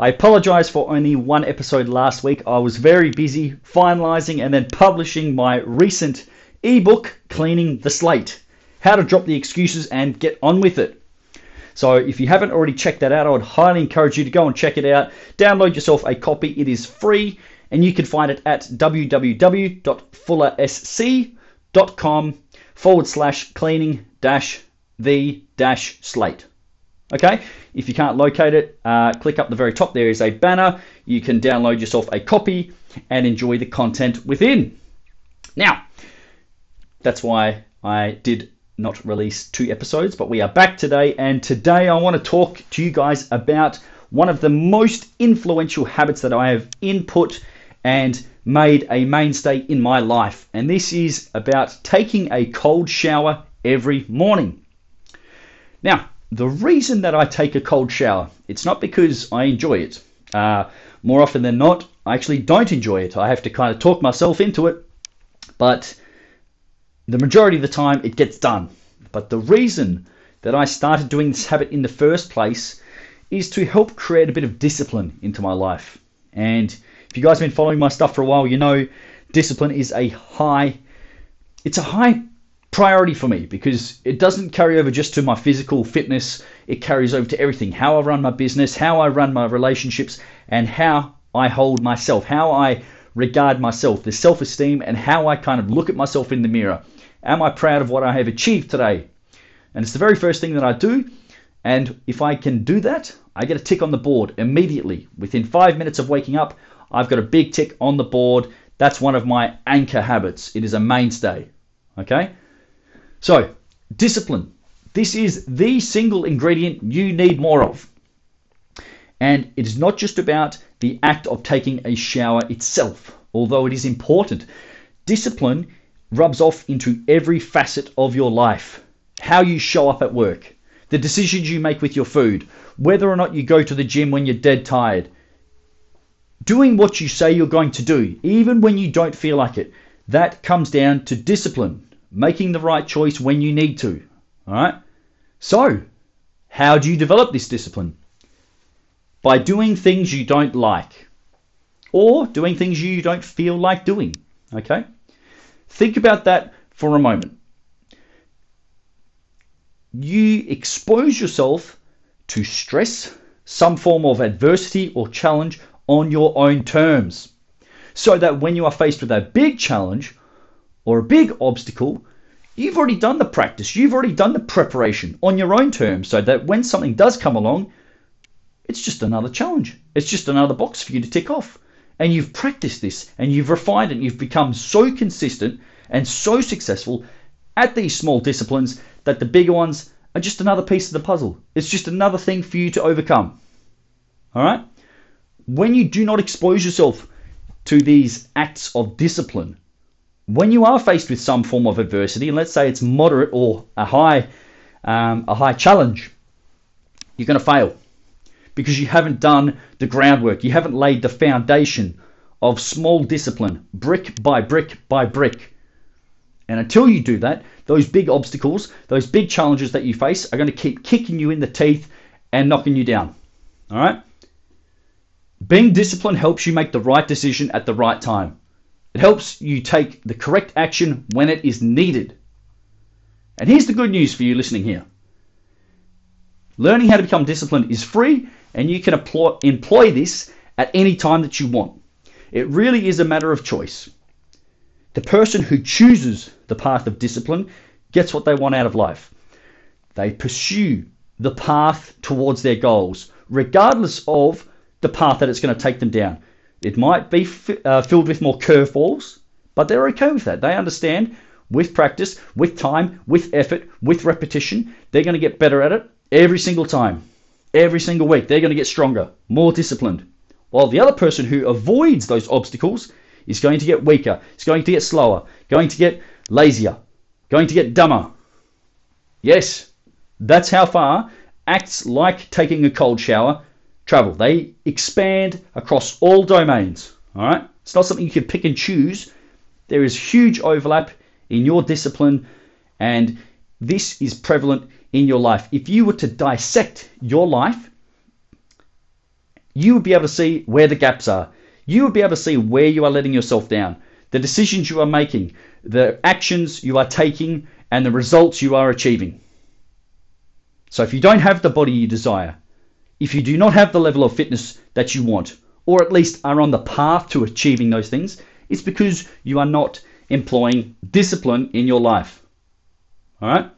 I apologize for only one episode last week. I was very busy finalizing and then publishing my recent ebook, Cleaning the Slate How to Drop the Excuses and Get On With It. So, if you haven't already checked that out, I would highly encourage you to go and check it out. Download yourself a copy, it is free, and you can find it at www.fullersc.com forward slash cleaning dash the dash slate. Okay, if you can't locate it, uh, click up the very top. There is a banner. You can download yourself a copy and enjoy the content within. Now, that's why I did not release two episodes, but we are back today. And today I want to talk to you guys about one of the most influential habits that I have input and made a mainstay in my life. And this is about taking a cold shower every morning. Now, the reason that I take a cold shower, it's not because I enjoy it. Uh, more often than not, I actually don't enjoy it. I have to kind of talk myself into it, but the majority of the time it gets done. But the reason that I started doing this habit in the first place is to help create a bit of discipline into my life. And if you guys have been following my stuff for a while, you know discipline is a high it's a high priority for me because it doesn't carry over just to my physical fitness, it carries over to everything how I run my business, how I run my relationships, and how I hold myself, how I regard myself, the self esteem, and how I kind of look at myself in the mirror. Am I proud of what I have achieved today? And it's the very first thing that I do. And if I can do that, I get a tick on the board immediately. Within five minutes of waking up, I've got a big tick on the board. That's one of my anchor habits. It is a mainstay. Okay? So, discipline. This is the single ingredient you need more of. And it is not just about the act of taking a shower itself, although it is important. Discipline rubs off into every facet of your life. How you show up at work, the decisions you make with your food, whether or not you go to the gym when you're dead tired. Doing what you say you're going to do, even when you don't feel like it, that comes down to discipline making the right choice when you need to. All right? So, how do you develop this discipline? By doing things you don't like or doing things you don't feel like doing. Okay? Think about that for a moment. You expose yourself to stress, some form of adversity or challenge on your own terms. So that when you are faced with a big challenge or a big obstacle, you've already done the practice, you've already done the preparation on your own terms so that when something does come along, it's just another challenge. It's just another box for you to tick off. And you've practiced this and you've refined it and you've become so consistent and so successful at these small disciplines that the bigger ones are just another piece of the puzzle. It's just another thing for you to overcome. All right? When you do not expose yourself to these acts of discipline, when you are faced with some form of adversity, and let's say it's moderate or a high, um, a high challenge, you're going to fail because you haven't done the groundwork. You haven't laid the foundation of small discipline, brick by brick by brick. And until you do that, those big obstacles, those big challenges that you face are going to keep kicking you in the teeth and knocking you down. All right? Being disciplined helps you make the right decision at the right time. It helps you take the correct action when it is needed. And here's the good news for you listening here learning how to become disciplined is free, and you can employ, employ this at any time that you want. It really is a matter of choice. The person who chooses the path of discipline gets what they want out of life. They pursue the path towards their goals, regardless of the path that it's going to take them down. It might be f- uh, filled with more curveballs, but they're okay with that. They understand with practice, with time, with effort, with repetition, they're going to get better at it every single time. Every single week, they're going to get stronger, more disciplined. while the other person who avoids those obstacles is going to get weaker, is going to get slower, going to get lazier, going to get dumber. Yes, that's how far acts like taking a cold shower travel. They expand across all domains. All right, it's not something you can pick and choose. There is huge overlap in your discipline, and this is prevalent in your life. If you were to dissect your life, you would be able to see where the gaps are. You would be able to see where you are letting yourself down, the decisions you are making, the actions you are taking, and the results you are achieving. So if you don't have the body you desire, if you do not have the level of fitness that you want, or at least are on the path to achieving those things, it's because you are not employing discipline in your life. All right?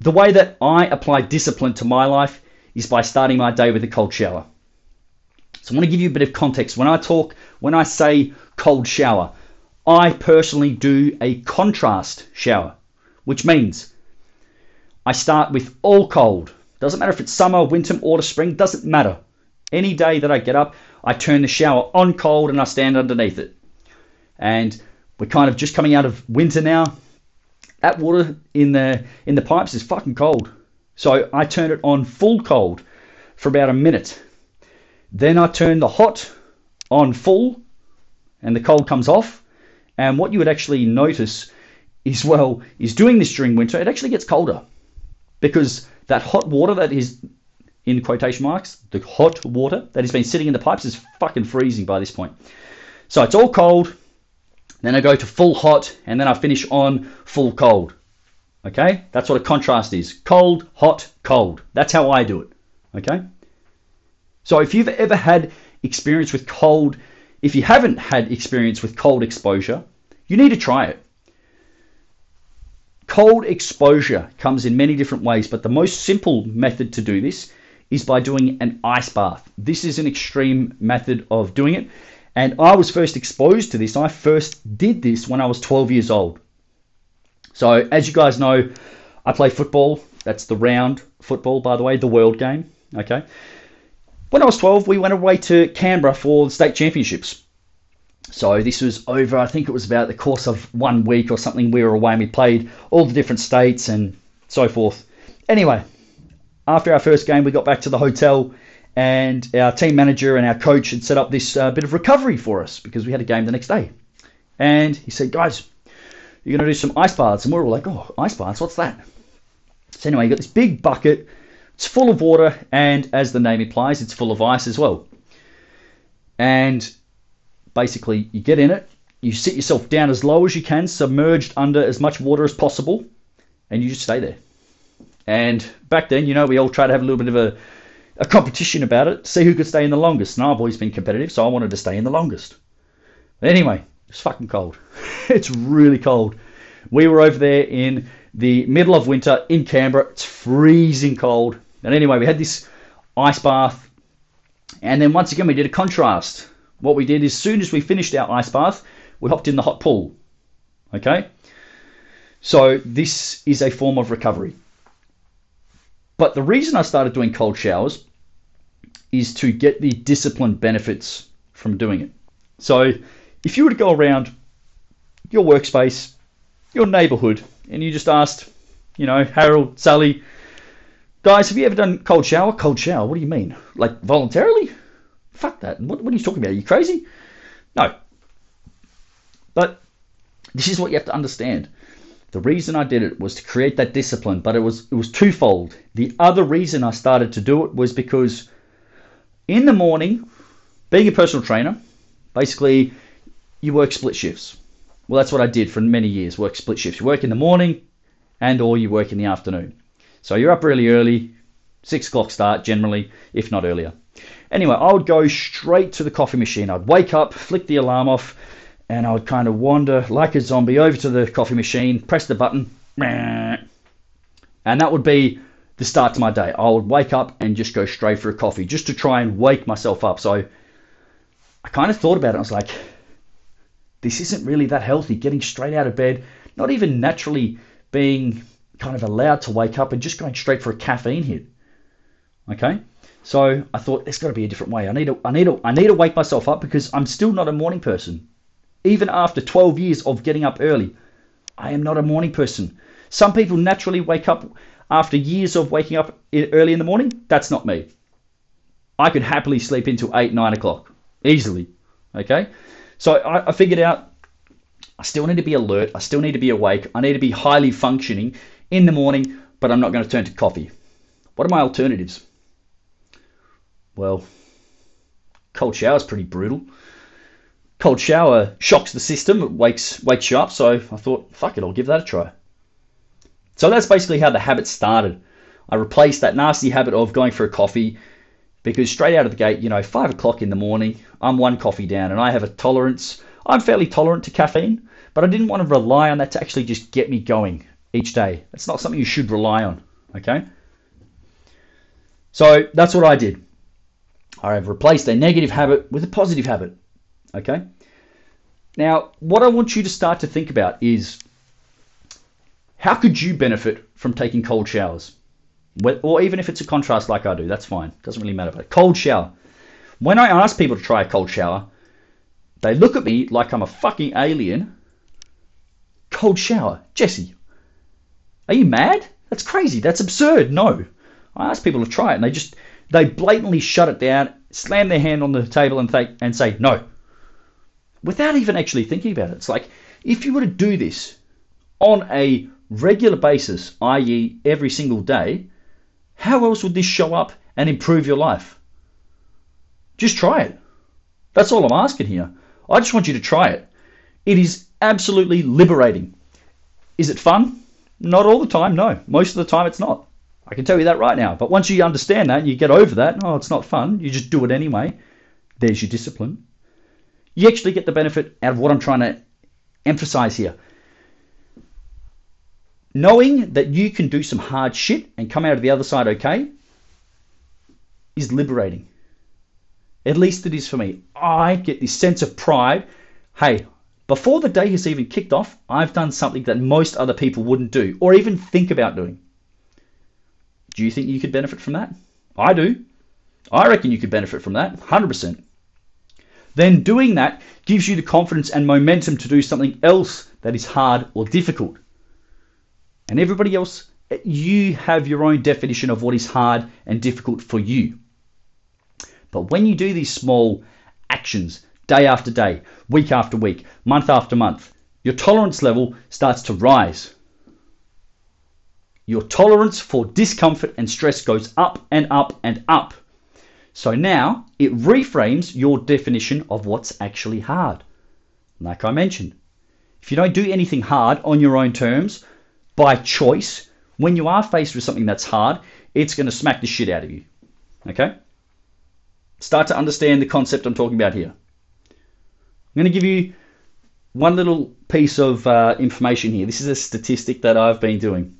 The way that I apply discipline to my life is by starting my day with a cold shower. So I want to give you a bit of context. When I talk, when I say cold shower, I personally do a contrast shower, which means I start with all cold. Doesn't matter if it's summer, winter, autumn, spring, doesn't matter. Any day that I get up, I turn the shower on cold and I stand underneath it. And we're kind of just coming out of winter now. That water in the in the pipes is fucking cold. So I turn it on full cold for about a minute. Then I turn the hot on full and the cold comes off. And what you would actually notice is well, is doing this during winter, it actually gets colder. Because that hot water that is in quotation marks, the hot water that has been sitting in the pipes is fucking freezing by this point. So it's all cold. Then I go to full hot, and then I finish on full cold. Okay, that's what a contrast is: cold, hot, cold. That's how I do it. Okay. So if you've ever had experience with cold, if you haven't had experience with cold exposure, you need to try it. Cold exposure comes in many different ways, but the most simple method to do this is by doing an ice bath. This is an extreme method of doing it. And I was first exposed to this. I first did this when I was 12 years old. So, as you guys know, I play football. That's the round football, by the way, the world game. Okay. When I was 12, we went away to Canberra for the state championships. So this was over, I think it was about the course of one week or something. We were away and we played all the different states and so forth. Anyway, after our first game, we got back to the hotel and our team manager and our coach had set up this uh, bit of recovery for us because we had a game the next day. And he said, guys, you're going to do some ice baths. And we are all like, oh, ice baths, what's that? So anyway, you got this big bucket. It's full of water, and as the name implies, it's full of ice as well. And basically, you get in it, you sit yourself down as low as you can, submerged under as much water as possible, and you just stay there. And back then, you know, we all tried to have a little bit of a, a competition about it, see who could stay in the longest. And I've always been competitive, so I wanted to stay in the longest. But anyway, it's fucking cold. it's really cold. We were over there in the middle of winter in Canberra. It's freezing cold. And anyway, we had this ice bath. And then once again, we did a contrast. What we did is, as soon as we finished our ice bath, we hopped in the hot pool. Okay? So this is a form of recovery. But the reason I started doing cold showers is to get the discipline benefits from doing it. So if you were to go around your workspace, your neighborhood, and you just asked, you know, Harold, Sally, guys, have you ever done cold shower? Cold shower, what do you mean? Like voluntarily? Fuck that. What, what are you talking about? Are you crazy? No. But this is what you have to understand. The reason I did it was to create that discipline, but it was it was twofold. The other reason I started to do it was because in the morning, being a personal trainer, basically you work split shifts. Well, that's what I did for many years, work split shifts. You work in the morning and or you work in the afternoon. So you're up really early, six o'clock start generally, if not earlier. Anyway, I would go straight to the coffee machine. I'd wake up, flick the alarm off, and I would kind of wander like a zombie over to the coffee machine, press the button, and that would be the start to my day. I would wake up and just go straight for a coffee just to try and wake myself up. So I kind of thought about it. I was like, this isn't really that healthy. Getting straight out of bed, not even naturally being kind of allowed to wake up and just going straight for a caffeine hit. Okay? So I thought there's got to be a different way. I need to, I need to, I need to wake myself up because I'm still not a morning person. Even after 12 years of getting up early, I am not a morning person. Some people naturally wake up after years of waking up early in the morning. That's not me. I could happily sleep until 8, 9 o'clock easily. Okay? So I, I figured out I still need to be alert. I still need to be awake. I need to be highly functioning in the morning, but I'm not going to turn to coffee. What are my alternatives? Well, cold shower is pretty brutal. Cold shower shocks the system, it wakes wakes you up. So I thought, fuck it, I'll give that a try. So that's basically how the habit started. I replaced that nasty habit of going for a coffee because straight out of the gate, you know, five o'clock in the morning, I'm one coffee down and I have a tolerance. I'm fairly tolerant to caffeine, but I didn't want to rely on that to actually just get me going each day. It's not something you should rely on, okay? So that's what I did. I have replaced a negative habit with a positive habit. Okay? Now, what I want you to start to think about is how could you benefit from taking cold showers? Or even if it's a contrast like I do, that's fine. Doesn't really matter. But a cold shower. When I ask people to try a cold shower, they look at me like I'm a fucking alien. Cold shower. Jesse, are you mad? That's crazy. That's absurd. No. I ask people to try it and they just they blatantly shut it down, slam their hand on the table and, th- and say no, without even actually thinking about it. It's like if you were to do this on a regular basis, i.e., every single day, how else would this show up and improve your life? Just try it. That's all I'm asking here. I just want you to try it. It is absolutely liberating. Is it fun? Not all the time, no. Most of the time it's not. I can tell you that right now. But once you understand that you get over that, oh, it's not fun, you just do it anyway. There's your discipline. You actually get the benefit out of what I'm trying to emphasize here. Knowing that you can do some hard shit and come out of the other side okay is liberating. At least it is for me. I get this sense of pride. Hey, before the day has even kicked off, I've done something that most other people wouldn't do or even think about doing. Do you think you could benefit from that? I do. I reckon you could benefit from that, 100%. Then doing that gives you the confidence and momentum to do something else that is hard or difficult. And everybody else, you have your own definition of what is hard and difficult for you. But when you do these small actions, day after day, week after week, month after month, your tolerance level starts to rise your tolerance for discomfort and stress goes up and up and up. So now it reframes your definition of what's actually hard. Like I mentioned, if you don't do anything hard on your own terms, by choice, when you are faced with something that's hard, it's going to smack the shit out of you. Okay? Start to understand the concept I'm talking about here. I'm going to give you one little piece of uh, information here. This is a statistic that I've been doing.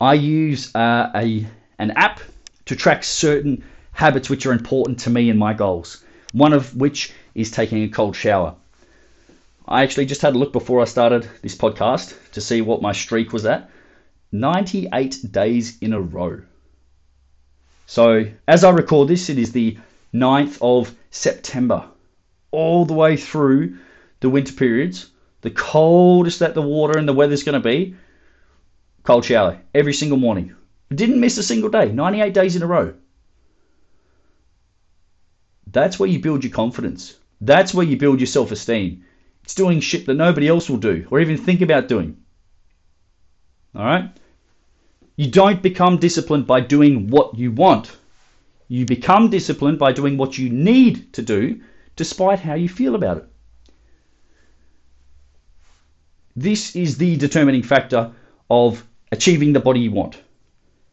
I use uh, a an app to track certain habits which are important to me and my goals. One of which is taking a cold shower. I actually just had a look before I started this podcast to see what my streak was at. 98 days in a row. So, as I record this, it is the 9th of September, all the way through the winter periods. The coldest that the water and the weather's going to be, cold shower every single morning. Didn't miss a single day, 98 days in a row. That's where you build your confidence. That's where you build your self esteem. It's doing shit that nobody else will do or even think about doing. All right? You don't become disciplined by doing what you want. You become disciplined by doing what you need to do despite how you feel about it. This is the determining factor of achieving the body you want,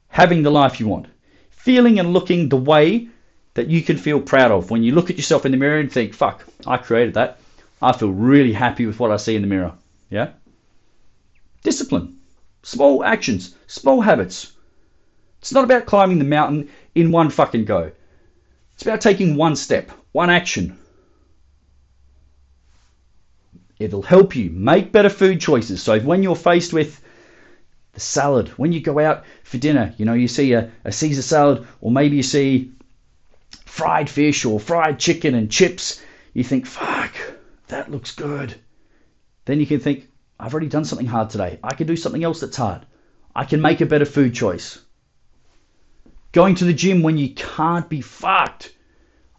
having the life you want, feeling and looking the way that you can feel proud of. When you look at yourself in the mirror and think, fuck, I created that. I feel really happy with what I see in the mirror. Yeah? Discipline. Small actions, small habits. It's not about climbing the mountain in one fucking go. It's about taking one step, one action. It'll help you make better food choices. So when you're faced with the salad. When you go out for dinner, you know, you see a, a Caesar salad, or maybe you see fried fish or fried chicken and chips. You think, fuck, that looks good. Then you can think, I've already done something hard today. I can do something else that's hard. I can make a better food choice. Going to the gym when you can't be fucked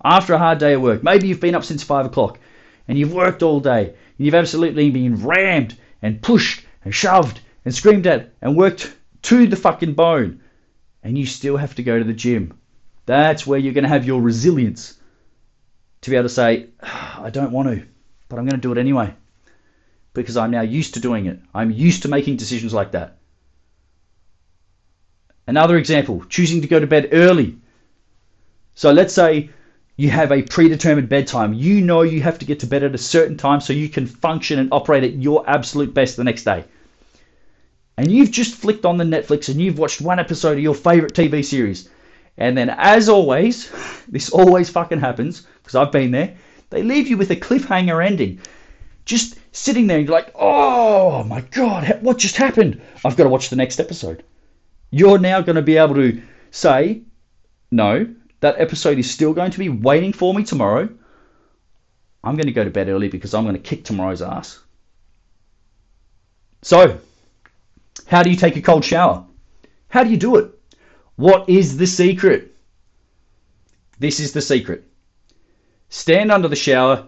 after a hard day of work. Maybe you've been up since five o'clock and you've worked all day and you've absolutely been rammed and pushed and shoved and screamed at and worked to the fucking bone and you still have to go to the gym. That's where you're going to have your resilience to be able to say, ah, I don't want to, but I'm going to do it anyway because I'm now used to doing it. I'm used to making decisions like that. Another example, choosing to go to bed early. So let's say you have a predetermined bedtime. You know you have to get to bed at a certain time so you can function and operate at your absolute best the next day. And you've just flicked on the Netflix and you've watched one episode of your favorite TV series. And then, as always, this always fucking happens because I've been there, they leave you with a cliffhanger ending. Just sitting there and you're like, oh my god, what just happened? I've got to watch the next episode. You're now going to be able to say, no, that episode is still going to be waiting for me tomorrow. I'm going to go to bed early because I'm going to kick tomorrow's ass. So, how do you take a cold shower? How do you do it? What is the secret? This is the secret. Stand under the shower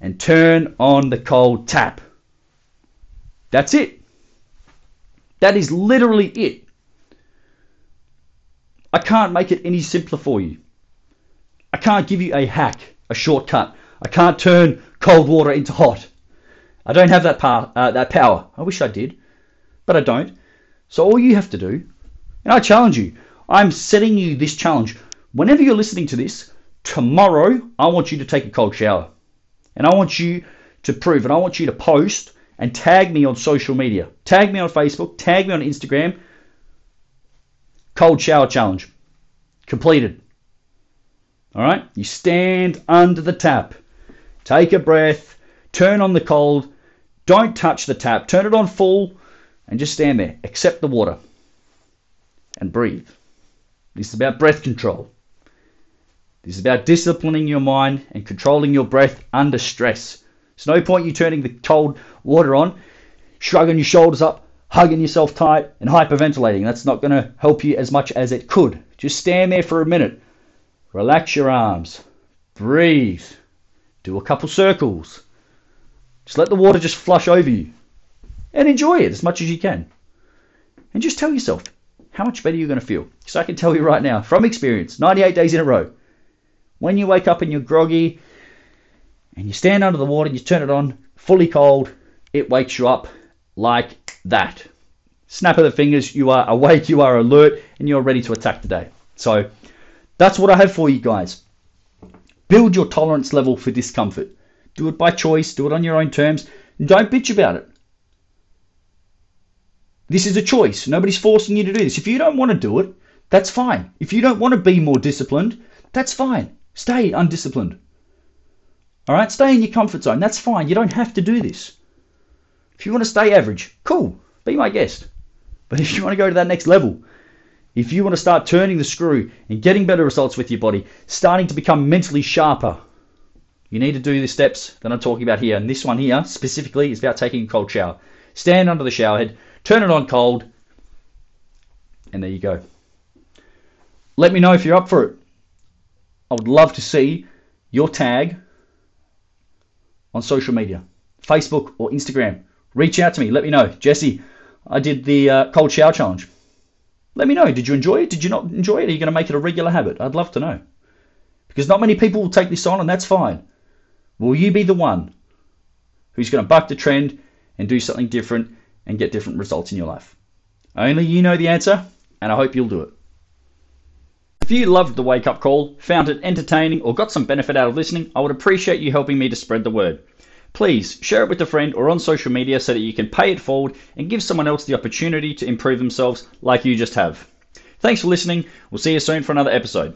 and turn on the cold tap. That's it. That is literally it. I can't make it any simpler for you. I can't give you a hack, a shortcut. I can't turn cold water into hot. I don't have that, power, uh, that power. I wish I did, but I don't. So all you have to do, and I challenge you, I'm setting you this challenge. Whenever you're listening to this, tomorrow I want you to take a cold shower. And I want you to prove, and I want you to post and tag me on social media. Tag me on Facebook, tag me on Instagram. Cold shower challenge. Completed. All right? You stand under the tap. Take a breath. Turn on the cold. Don't touch the tap. Turn it on full and just stand there. Accept the water and breathe. This is about breath control. This is about disciplining your mind and controlling your breath under stress. There's no point you turning the cold water on, shrugging your shoulders up, hugging yourself tight, and hyperventilating. That's not going to help you as much as it could. Just stand there for a minute. Relax your arms. Breathe. Do a couple circles. Just let the water just flush over you. And enjoy it as much as you can. And just tell yourself how much better you're going to feel. So I can tell you right now, from experience, 98 days in a row, when you wake up and you're groggy and you stand under the water and you turn it on fully cold, it wakes you up like that. Snap of the fingers, you are awake, you are alert, and you're ready to attack the day. So that's what I have for you guys. Build your tolerance level for discomfort. Do it by choice, do it on your own terms, don't bitch about it. This is a choice. Nobody's forcing you to do this. If you don't want to do it, that's fine. If you don't want to be more disciplined, that's fine. Stay undisciplined. All right, stay in your comfort zone. That's fine. You don't have to do this. If you want to stay average, cool, be my guest. But if you want to go to that next level, if you want to start turning the screw and getting better results with your body, starting to become mentally sharper, you need to do the steps that I'm talking about here. And this one here specifically is about taking a cold shower. Stand under the shower head, turn it on cold, and there you go. Let me know if you're up for it. I would love to see your tag on social media, Facebook or Instagram. Reach out to me. Let me know. Jesse, I did the uh, cold shower challenge. Let me know. Did you enjoy it? Did you not enjoy it? Are you going to make it a regular habit? I'd love to know. Because not many people will take this on, and that's fine. Will you be the one who's going to buck the trend and do something different and get different results in your life? Only you know the answer, and I hope you'll do it. If you loved the wake up call, found it entertaining, or got some benefit out of listening, I would appreciate you helping me to spread the word. Please share it with a friend or on social media so that you can pay it forward and give someone else the opportunity to improve themselves like you just have. Thanks for listening. We'll see you soon for another episode.